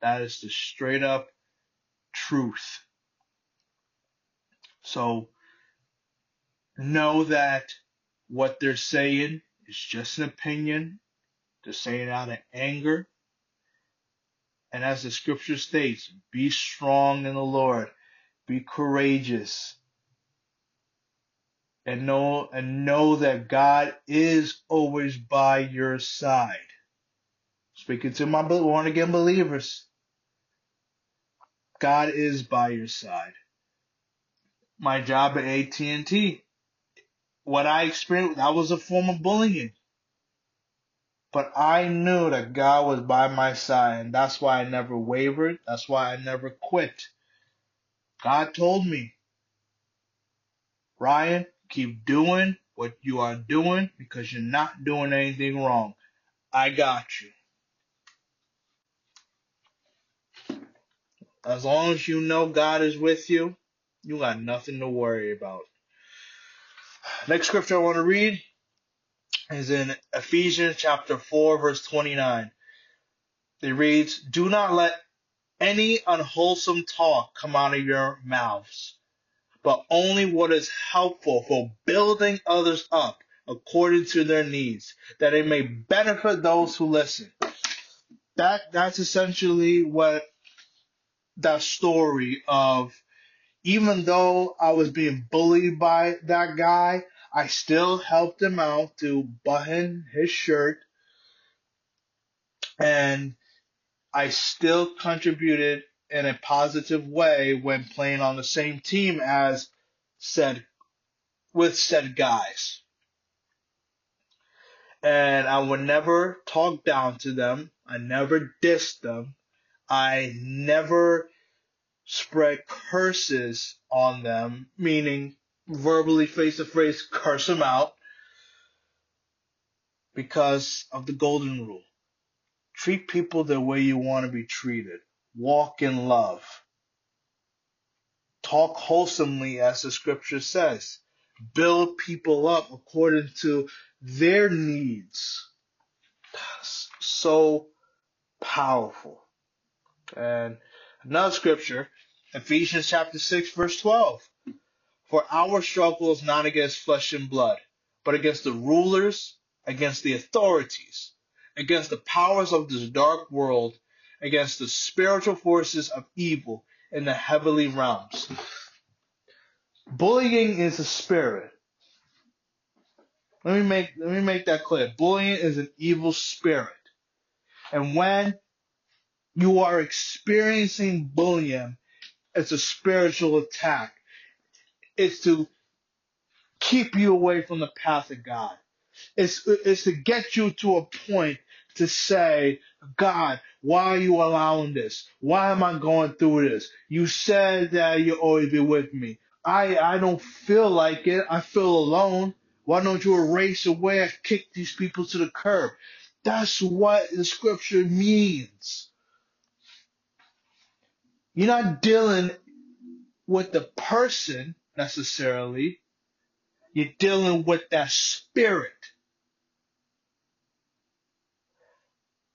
That is the straight up truth. So know that what they're saying is just an opinion. They're saying out of anger. And as the scripture states, be strong in the Lord. Be courageous. And know, and know that God is always by your side. Speaking to my born again believers. God is by your side. My job at AT&T, what I experienced, that was a form of bullying. But I knew that God was by my side, and that's why I never wavered. That's why I never quit. God told me, Ryan, keep doing what you are doing because you're not doing anything wrong. I got you. As long as you know God is with you, you got nothing to worry about. Next scripture I want to read is in Ephesians chapter 4 verse 29. It reads, Do not let any unwholesome talk come out of your mouths, but only what is helpful for building others up according to their needs, that it may benefit those who listen. That that's essentially what that story of even though I was being bullied by that guy, I still helped him out to button his shirt and I still contributed in a positive way when playing on the same team as said with said guys. And I would never talk down to them. I never dissed them. I never spread curses on them, meaning verbally face to face curse them out because of the golden rule. Treat people the way you want to be treated. Walk in love. Talk wholesomely as the scripture says. Build people up according to their needs. That's so powerful. And Another scripture, Ephesians chapter 6 verse 12. For our struggle is not against flesh and blood, but against the rulers, against the authorities, against the powers of this dark world, against the spiritual forces of evil in the heavenly realms. Bullying is a spirit. Let me make let me make that clear. Bullying is an evil spirit. And when you are experiencing bullying, it's a spiritual attack. It's to keep you away from the path of God. It's, it's to get you to a point to say, God, why are you allowing this? Why am I going through this? You said that you'll always be with me. I, I don't feel like it. I feel alone. Why don't you erase away and kick these people to the curb? That's what the scripture means. You're not dealing with the person necessarily. You're dealing with that spirit.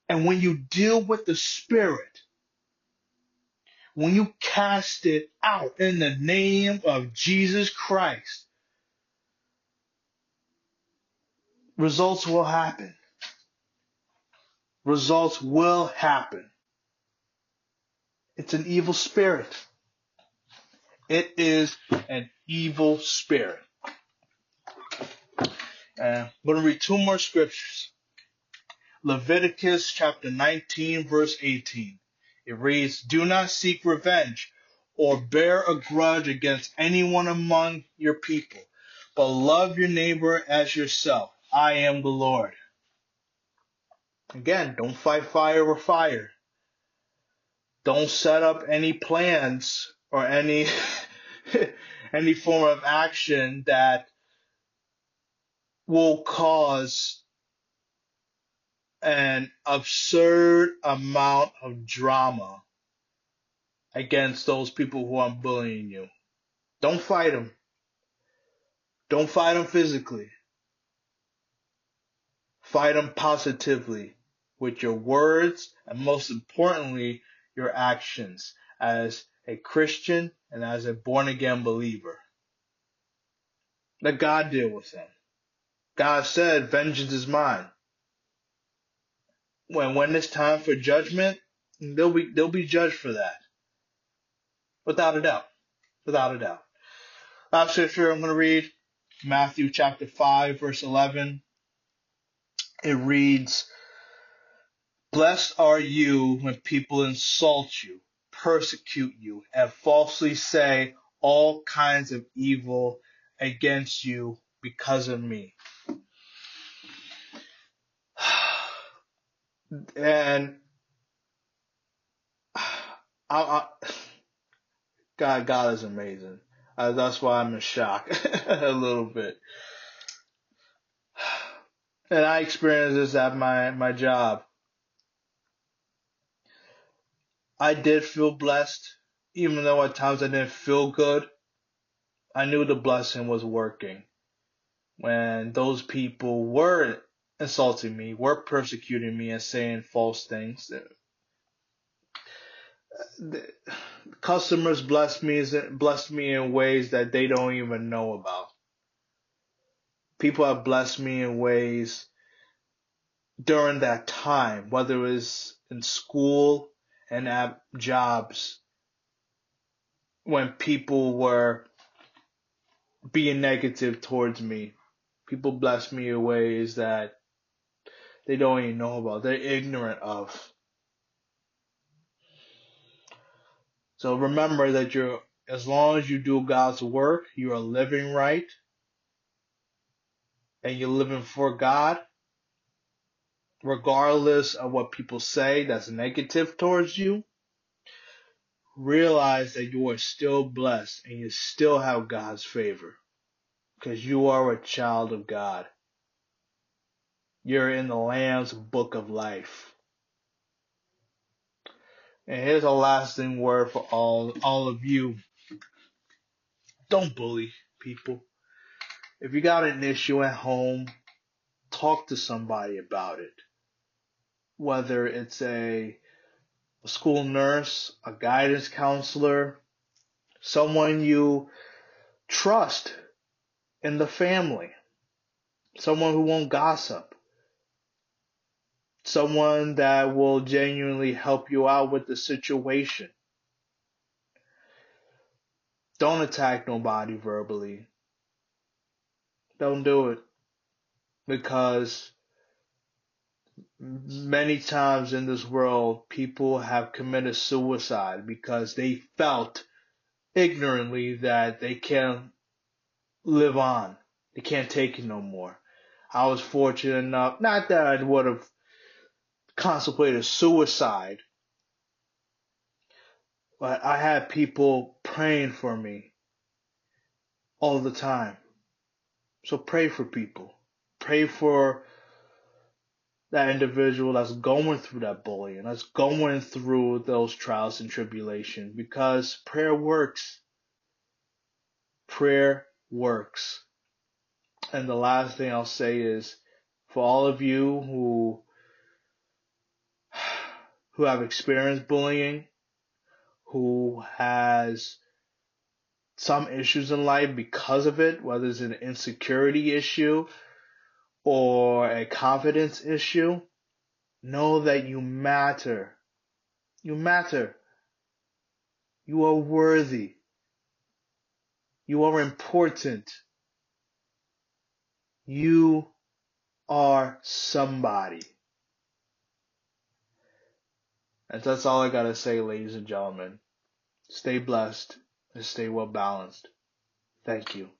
And when you deal with the spirit, when you cast it out in the name of Jesus Christ, results will happen. Results will happen. It's an evil spirit. It is an evil spirit. And I'm going to read two more scriptures. Leviticus chapter 19 verse 18. It reads, Do not seek revenge or bear a grudge against anyone among your people, but love your neighbor as yourself. I am the Lord. Again, don't fight fire with fire don't set up any plans or any any form of action that will cause an absurd amount of drama against those people who are bullying you. Don't fight them. Don't fight them physically. Fight them positively with your words and most importantly, your actions as a Christian and as a born again believer. Let God deal with them. God said, vengeance is mine. When, when it's time for judgment, they'll be, they'll be judged for that. Without a doubt. Without a doubt. Last scripture I'm going to read, Matthew chapter 5 verse 11. It reads, Blessed are you when people insult you, persecute you, and falsely say all kinds of evil against you because of me. And I, I, God, God is amazing. Uh, that's why I'm in shock a little bit. And I experienced this at my, my job. I did feel blessed, even though at times I didn't feel good. I knew the blessing was working. When those people were insulting me, were persecuting me and saying false things, uh, the customers blessed me blessed me in ways that they don't even know about. People have blessed me in ways during that time, whether it was in school and at jobs, when people were being negative towards me. People bless me in ways that they don't even know about. They're ignorant of. So remember that you're, as long as you do God's work, you are living right and you're living for God, regardless of what people say that's negative towards you. Realize that you are still blessed and you still have God's favor because you are a child of God. You're in the Lamb's book of life. And here's a lasting word for all all of you. Don't bully people. If you got an issue at home, talk to somebody about it. Whether it's a, a school nurse, a guidance counselor, someone you trust in the family, someone who won't gossip, someone that will genuinely help you out with the situation. Don't attack nobody verbally. Don't do it. Because many times in this world, people have committed suicide because they felt ignorantly that they can't live on. They can't take it no more. I was fortunate enough, not that I would have contemplated suicide, but I had people praying for me all the time. So pray for people. Pray for that individual that's going through that bullying, that's going through those trials and tribulation, because prayer works. Prayer works. And the last thing I'll say is for all of you who who have experienced bullying, who has some issues in life because of it, whether it's an insecurity issue or a confidence issue, know that you matter. You matter. You are worthy. You are important. You are somebody. And that's all I gotta say, ladies and gentlemen. Stay blessed and stay well balanced. Thank you.